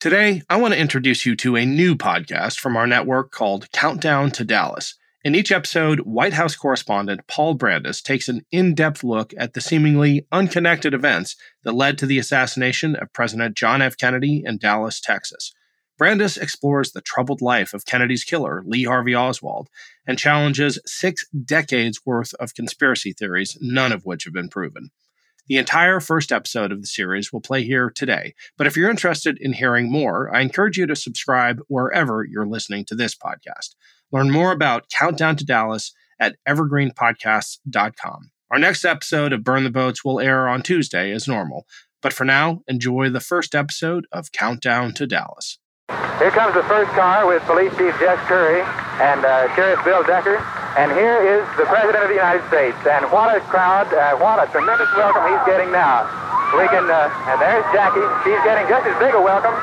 Today, I want to introduce you to a new podcast from our network called Countdown to Dallas. In each episode, White House correspondent Paul Brandus takes an in depth look at the seemingly unconnected events that led to the assassination of President John F. Kennedy in Dallas, Texas. Brandus explores the troubled life of Kennedy's killer, Lee Harvey Oswald, and challenges six decades worth of conspiracy theories, none of which have been proven. The entire first episode of the series will play here today, but if you're interested in hearing more, I encourage you to subscribe wherever you're listening to this podcast. Learn more about Countdown to Dallas at evergreenpodcasts.com. Our next episode of Burn the Boats will air on Tuesday as normal, but for now, enjoy the first episode of Countdown to Dallas. Here comes the first car with Police Chief Jess Curry and uh, Sheriff Bill Decker. And here is the President of the United States. And what a crowd, uh, what a tremendous welcome he's getting now. We can, uh, and there's Jackie. She's getting just as big a welcome.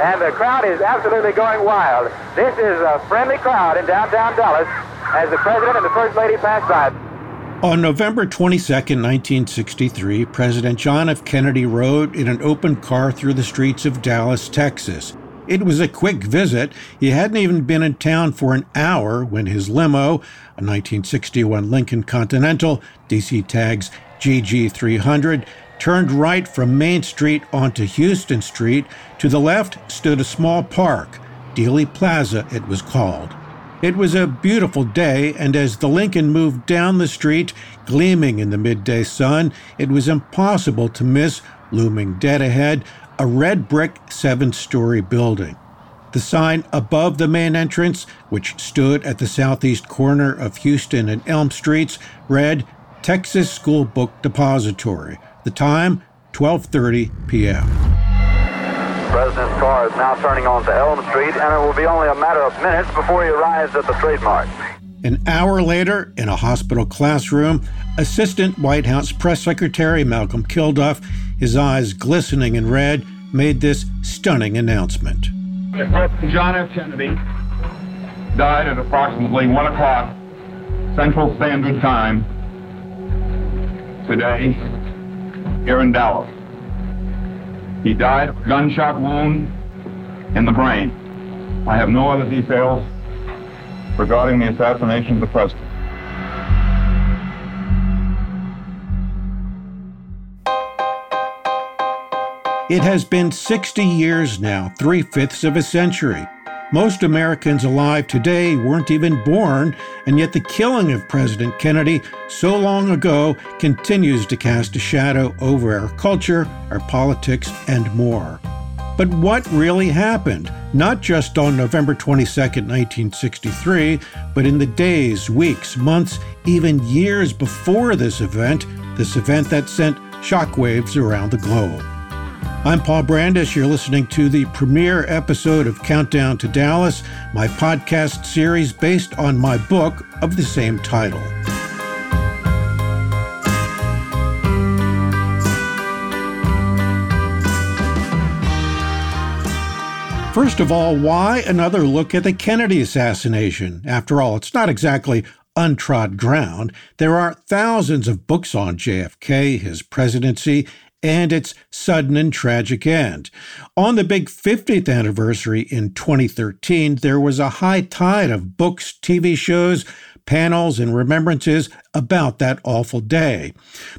And the crowd is absolutely going wild. This is a friendly crowd in downtown Dallas as the President and the First Lady pass by. On November 22, 1963, President John F. Kennedy rode in an open car through the streets of Dallas, Texas. It was a quick visit. He hadn't even been in town for an hour when his limo, a 1961 Lincoln Continental, DC tags GG300, turned right from Main Street onto Houston Street. To the left stood a small park, Dealey Plaza, it was called. It was a beautiful day, and as the Lincoln moved down the street, gleaming in the midday sun, it was impossible to miss, looming dead ahead, a red brick seven story building. The sign above the main entrance, which stood at the southeast corner of Houston and Elm Streets, read Texas School Book Depository. The time 12:30 p.m. President's car is now turning onto Elm Street, and it will be only a matter of minutes before he arrives at the Trade Mart. An hour later, in a hospital classroom, Assistant White House Press Secretary Malcolm Kilduff, his eyes glistening in red, made this stunning announcement. John F. Kennedy died at approximately 1 o'clock Central Standard Time today here in Dallas. He died of a gunshot wound in the brain. I have no other details regarding the assassination of the president. It has been 60 years now, three fifths of a century. Most Americans alive today weren't even born, and yet the killing of President Kennedy so long ago continues to cast a shadow over our culture, our politics, and more. But what really happened? Not just on November 22, 1963, but in the days, weeks, months, even years before this event, this event that sent shockwaves around the globe. I'm Paul Brandus. You're listening to the premiere episode of Countdown to Dallas, my podcast series based on my book of the same title. First of all, why another look at the Kennedy assassination? After all, it's not exactly untrod ground. There are thousands of books on JFK, his presidency, and its sudden and tragic end. On the big 50th anniversary in 2013, there was a high tide of books, TV shows, panels, and remembrances about that awful day.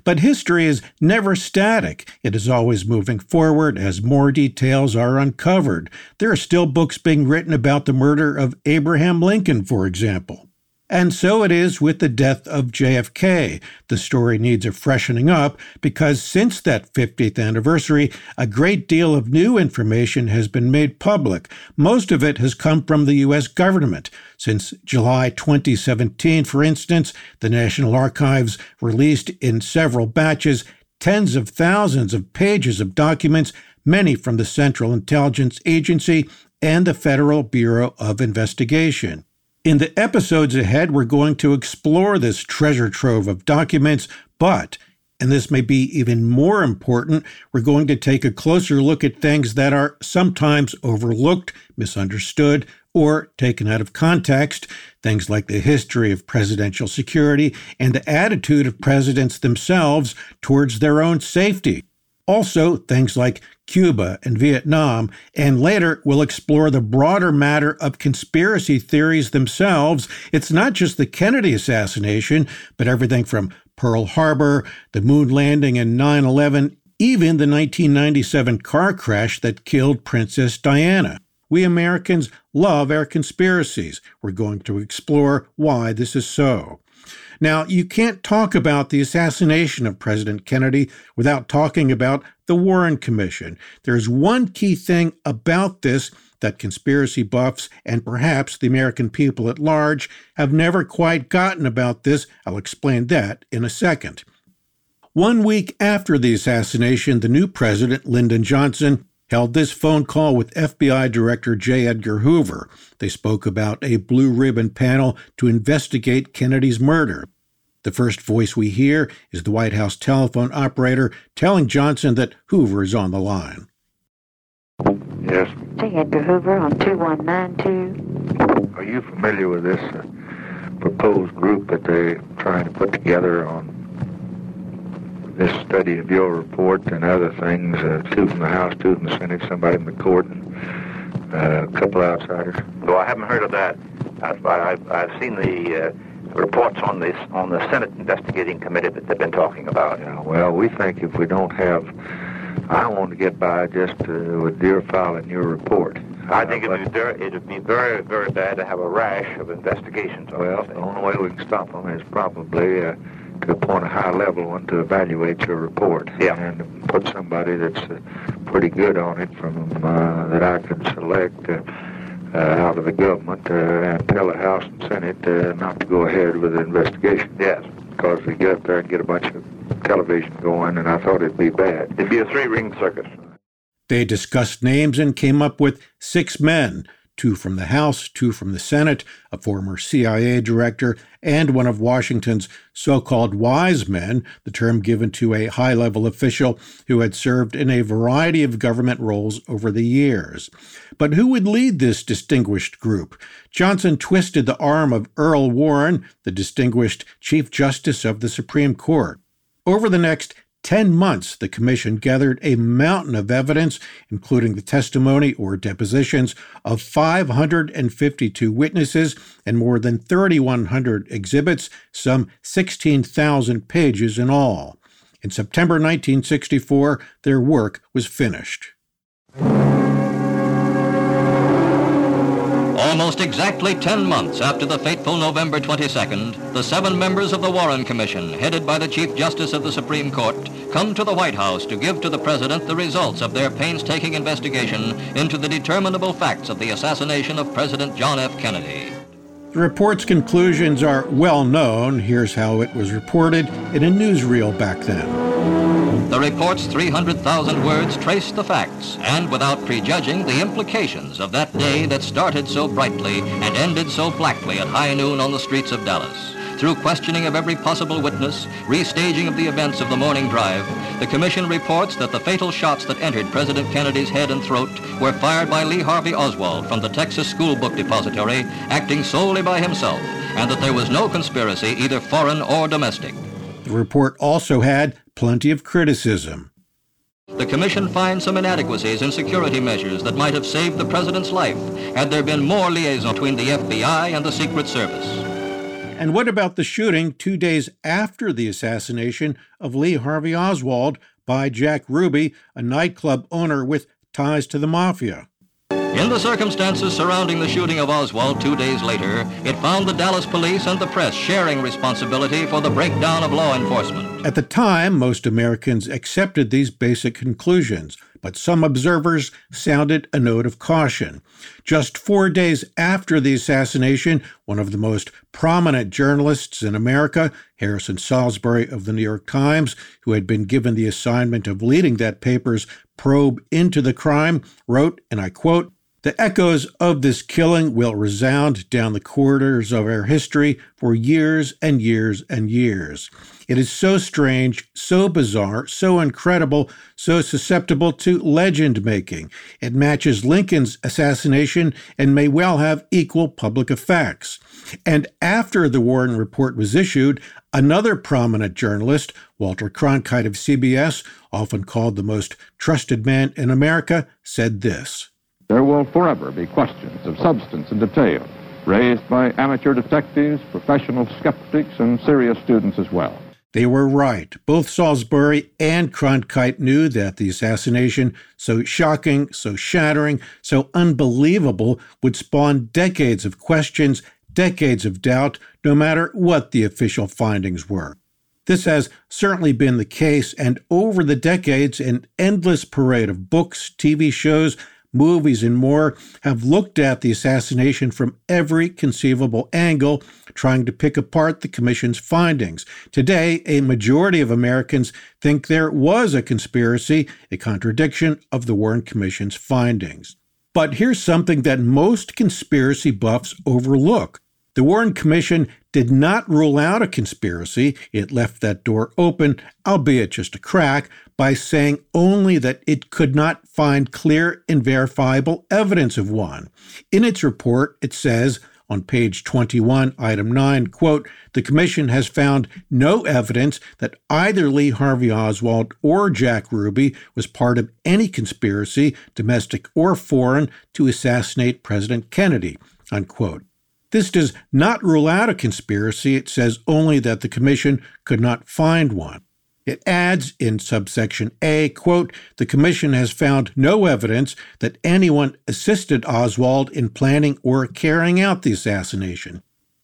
But history is never static. It is always moving forward as more details are uncovered. There are still books being written about the murder of Abraham Lincoln, for example. And so it is with the death of JFK. The story needs a freshening up because since that 50th anniversary, a great deal of new information has been made public. Most of it has come from the U.S. government. Since July 2017, for instance, the National Archives released in several batches tens of thousands of pages of documents, many from the Central Intelligence Agency and the Federal Bureau of Investigation. In the episodes ahead, we're going to explore this treasure trove of documents, but, and this may be even more important, we're going to take a closer look at things that are sometimes overlooked, misunderstood, or taken out of context, things like the history of presidential security and the attitude of presidents themselves towards their own safety. Also, things like Cuba and Vietnam, and later we'll explore the broader matter of conspiracy theories themselves. It's not just the Kennedy assassination, but everything from Pearl Harbor, the moon landing, and 9 11, even the 1997 car crash that killed Princess Diana. We Americans love our conspiracies. We're going to explore why this is so. Now, you can't talk about the assassination of President Kennedy without talking about the Warren Commission. There's one key thing about this that conspiracy buffs and perhaps the American people at large have never quite gotten about this. I'll explain that in a second. One week after the assassination, the new president, Lyndon Johnson, held this phone call with FBI Director J. Edgar Hoover. They spoke about a blue ribbon panel to investigate Kennedy's murder. The first voice we hear is the White House telephone operator telling Johnson that Hoover is on the line. Yes. J. Edgar Hoover on 2192. Are you familiar with this uh, proposed group that they're trying to put together on this study of your report and other things? Uh, two from the House, two from the Senate, somebody from the court, and uh, a couple outsiders. No, I haven't heard of that. I've, I've, I've seen the uh, reports on this on the Senate investigating committee that they've been talking about. Yeah, well, we think if we don't have I want to get by just uh, with deer filing your report. I think it'd be, very, it'd be very, very bad to have a rash of investigations. Well, the only way we can stop them is probably uh, to appoint a high-level one to evaluate your report. Yeah. And put somebody that's uh, pretty good on it from uh, that I can select uh, uh, out of the government uh, and tell the House and Senate uh, not to go ahead with the investigation. Yes. Because we get up there and get a bunch of television going, and I thought it'd be bad. It'd be a three-ring circus. They discussed names and came up with six men two from the House, two from the Senate, a former CIA director, and one of Washington's so called wise men, the term given to a high level official who had served in a variety of government roles over the years. But who would lead this distinguished group? Johnson twisted the arm of Earl Warren, the distinguished Chief Justice of the Supreme Court. Over the next 10 months, the Commission gathered a mountain of evidence, including the testimony or depositions of 552 witnesses and more than 3,100 exhibits, some 16,000 pages in all. In September 1964, their work was finished. Almost exactly 10 months after the fateful November 22nd, the seven members of the Warren Commission, headed by the Chief Justice of the Supreme Court, come to the White House to give to the President the results of their painstaking investigation into the determinable facts of the assassination of President John F. Kennedy. The report's conclusions are well known. Here's how it was reported in a newsreel back then. The report's 300,000 words trace the facts and, without prejudging, the implications of that day that started so brightly and ended so blackly at high noon on the streets of Dallas. Through questioning of every possible witness, restaging of the events of the morning drive, the commission reports that the fatal shots that entered President Kennedy's head and throat were fired by Lee Harvey Oswald from the Texas School Book Depository, acting solely by himself, and that there was no conspiracy, either foreign or domestic. The report also had plenty of criticism. The Commission finds some inadequacies in security measures that might have saved the President's life had there been more liaison between the FBI and the Secret Service. And what about the shooting two days after the assassination of Lee Harvey Oswald by Jack Ruby, a nightclub owner with ties to the mafia? In the circumstances surrounding the shooting of Oswald two days later, it found the Dallas police and the press sharing responsibility for the breakdown of law enforcement. At the time, most Americans accepted these basic conclusions, but some observers sounded a note of caution. Just four days after the assassination, one of the most prominent journalists in America, Harrison Salisbury of the New York Times, who had been given the assignment of leading that paper's probe into the crime, wrote, and I quote, The echoes of this killing will resound down the corridors of our history for years and years and years. It is so strange, so bizarre, so incredible, so susceptible to legend making. It matches Lincoln's assassination and may well have equal public effects. And after the Warren Report was issued, another prominent journalist, Walter Cronkite of CBS, often called the most trusted man in America, said this. There will forever be questions of substance and detail raised by amateur detectives, professional skeptics, and serious students as well. They were right. Both Salisbury and Cronkite knew that the assassination, so shocking, so shattering, so unbelievable, would spawn decades of questions, decades of doubt, no matter what the official findings were. This has certainly been the case, and over the decades, an endless parade of books, TV shows, movies, and more have looked at the assassination from every conceivable angle, trying to pick apart the Commission's findings. Today, a majority of Americans think there was a conspiracy, a contradiction of the Warren Commission's findings. But here's something that most conspiracy buffs overlook. The Warren Commission did not rule out a conspiracy. It left that door open, albeit just a crack, by saying only that it could not find clear and verifiable evidence of one. In its report, it says on page 21, item 9, quote, the commission has found no evidence that either Lee Harvey Oswald or Jack Ruby was part of any conspiracy, domestic or foreign, to assassinate President Kennedy, unquote. This does not rule out a conspiracy, it says only that the Commission could not find one. It adds in subsection A, quote, the Commission has found no evidence that anyone assisted Oswald in planning or carrying out the assassination.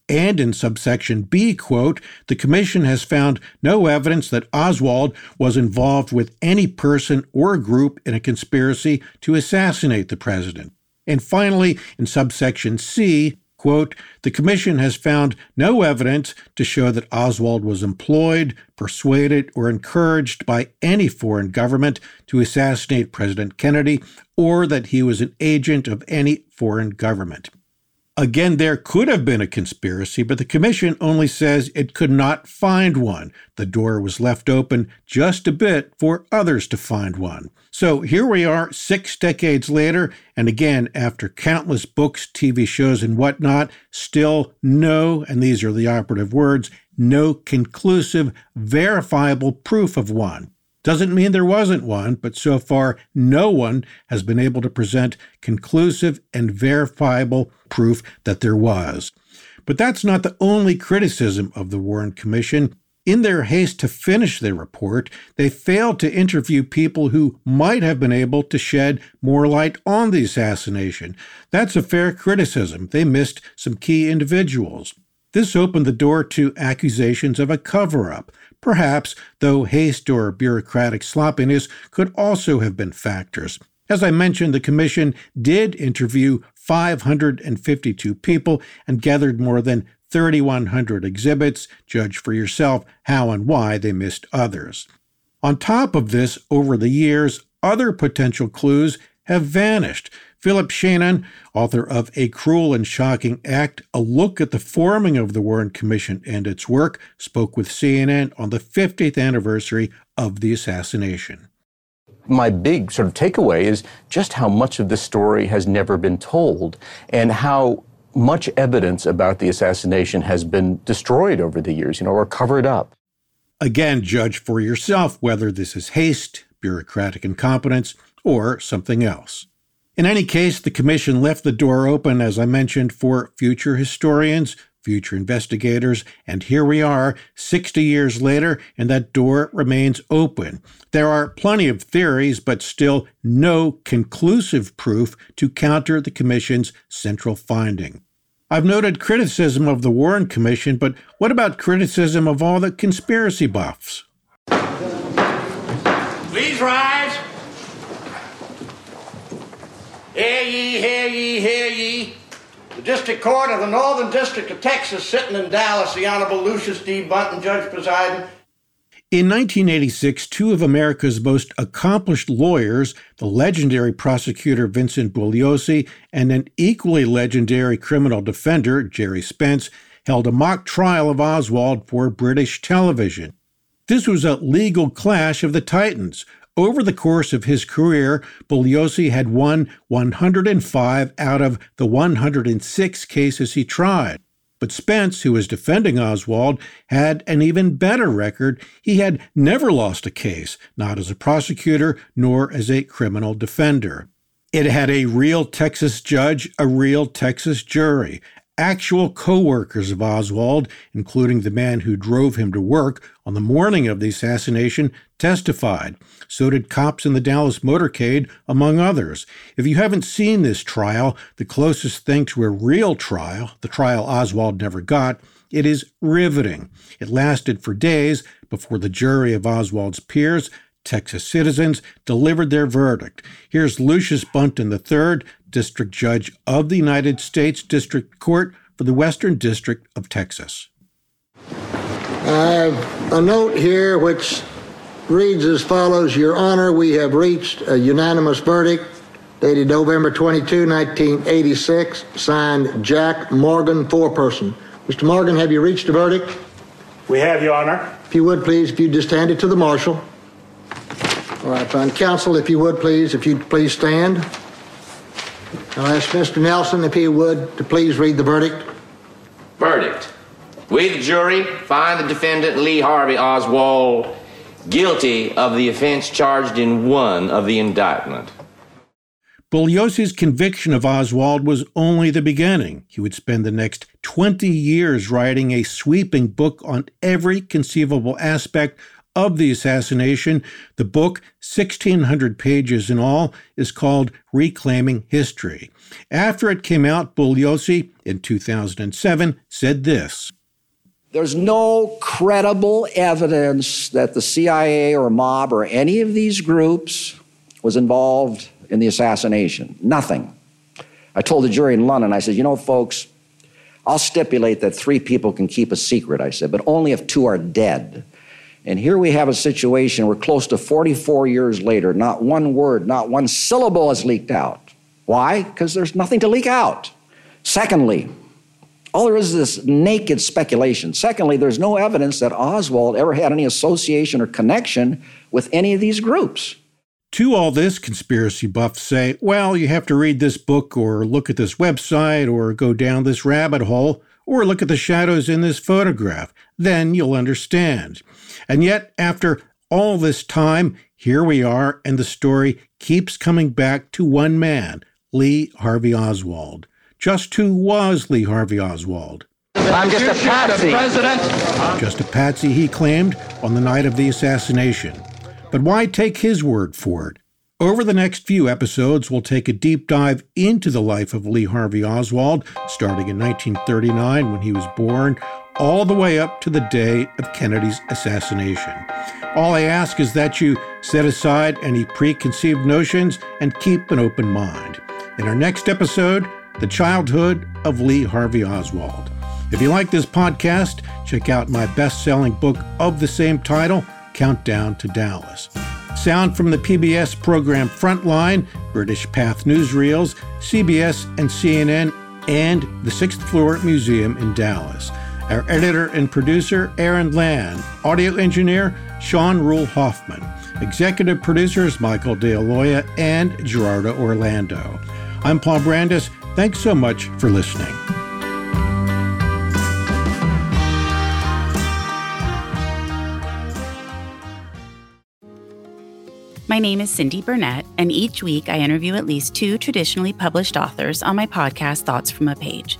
And in subsection B, quote, the Commission has found no evidence that Oswald was involved with any person or group in a conspiracy to assassinate the president. And finally, in subsection C, Quote, the commission has found no evidence to show that Oswald was employed, persuaded, or encouraged by any foreign government to assassinate President Kennedy, or that he was an agent of any foreign government. Again, there could have been a conspiracy, but the commission only says it could not find one. The door was left open just a bit for others to find one. So here we are, six decades later, and again, after countless books, TV shows, and whatnot, still no, and these are the operative words, no conclusive, verifiable proof of one. Doesn't mean there wasn't one, but so far no one has been able to present conclusive and verifiable proof that there was. But that's not the only criticism of the Warren Commission. In their haste to finish their report, they failed to interview people who might have been able to shed more light on the assassination. That's a fair criticism. They missed some key individuals. This opened the door to accusations of a cover up. Perhaps, though haste or bureaucratic sloppiness could also have been factors. As I mentioned, the Commission did interview 552 people and gathered more than 3,100 exhibits. Judge for yourself how and why they missed others. On top of this, over the years, other potential clues have vanished. Philip Shenon, author of A Cruel and Shocking Act, a look at the forming of the Warren Commission and its work, spoke with CNN on the 50th anniversary of the assassination. My big sort of takeaway is just how much of this story has never been told and how much evidence about the assassination has been destroyed over the years, you know, or covered up. Again, judge for yourself whether this is haste, bureaucratic incompetence, or something else. In any case, the Commission left the door open, as I mentioned, for future historians, future investigators, and here we are, 60 years later, and that door remains open. There are plenty of theories, but still no conclusive proof to counter the Commission's central finding. I've noted criticism of the Warren Commission, but what about criticism of all the conspiracy buffs? Please rise. Hear ye, hear ye, hear ye. The District Court of the Northern District of Texas, sitting in Dallas, the Honorable Lucius D. Bunton, Judge presiding. In 1986, two of America's most accomplished lawyers, the legendary prosecutor Vincent Bugliosi and an equally legendary criminal defender, Gerry Spence, held a mock trial of Oswald for British television. This was a legal clash of the titans. Over the course of his career, Bugliosi had won 105 out of the 106 cases he tried. But Spence, who was defending Oswald, had an even better record. He had never lost a case, not as a prosecutor nor as a criminal defender. It had a real Texas judge, a real Texas jury, actual co workers of Oswald, including the man who drove him to work on the morning of the assassination, testified. So did cops in the Dallas motorcade, among others. If you haven't seen this trial, the closest thing to a real trial, the trial Oswald never got, it is riveting. It lasted for days before the jury of Oswald's peers Texas citizens delivered their verdict. Here's Lucius Bunton III, District Judge of the United States District Court for the Western District of Texas. I have a note here which reads as follows Your Honor, we have reached a unanimous verdict dated November 22, 1986, signed Jack Morgan, foreperson. Mr. Morgan, have you reached a verdict? We have, Your Honor. If you would, please, if you'd just hand it to the marshal. All right, fine. Counsel, if you would, please, if you'd please stand. I'll ask Mr. Nelson, if he would, to please read the verdict. Verdict. We, the jury, find the defendant Lee Harvey Oswald guilty of the offense charged in one of the indictment. Bugliosi's conviction of Oswald was only the beginning. He would spend the next 20 years writing a sweeping book on every conceivable aspect of the assassination. The book, 1,600 pages in all, is called Reclaiming History. After it came out, Bugliosi, in 2007, said this. There's no credible evidence that the CIA or mob or any of these groups was involved in the assassination. Nothing. I told the jury in London, I said, you know, folks, I'll stipulate that three people can keep a secret, I said, but only if two are dead. And here we have a situation where close to 44 years later, not one word, not one syllable has leaked out. Why? Because there's nothing to leak out. Secondly, all there is is this naked speculation. Secondly, there's no evidence that Oswald ever had any association or connection with any of these groups. To all this, conspiracy buffs say, well, you have to read this book or look at this website or go down this rabbit hole or look at the shadows in this photograph. Then you'll understand. And yet, after all this time, here we are, and the story keeps coming back to one man, Lee Harvey Oswald. Just who was Lee Harvey Oswald? I'm just a patsy. President. Just a patsy, he claimed, on the night of the assassination. But why take his word for it? Over the next few episodes, we'll take a deep dive into the life of Lee Harvey Oswald, starting in 1939 when he was born, all the way up to the day of Kennedy's assassination. All I ask is that you set aside any preconceived notions and keep an open mind. In our next episode, the childhood of Lee Harvey Oswald. If you like this podcast, check out my best selling book of the same title, Countdown to Dallas. Sound from the PBS program Frontline, British Pathé Newsreels, CBS and CNN, and the Sixth Floor Museum in Dallas. Our editor and producer, Aaron Land. Audio engineer, Sean Rule Hoffman. Executive producers, Michael DeAloia and Gerardo Orlando. I'm Paul Brandus. Thanks so much for listening. My name is Cindy Burnett, and each week I interview at least two traditionally published authors on my podcast, Thoughts from a Page.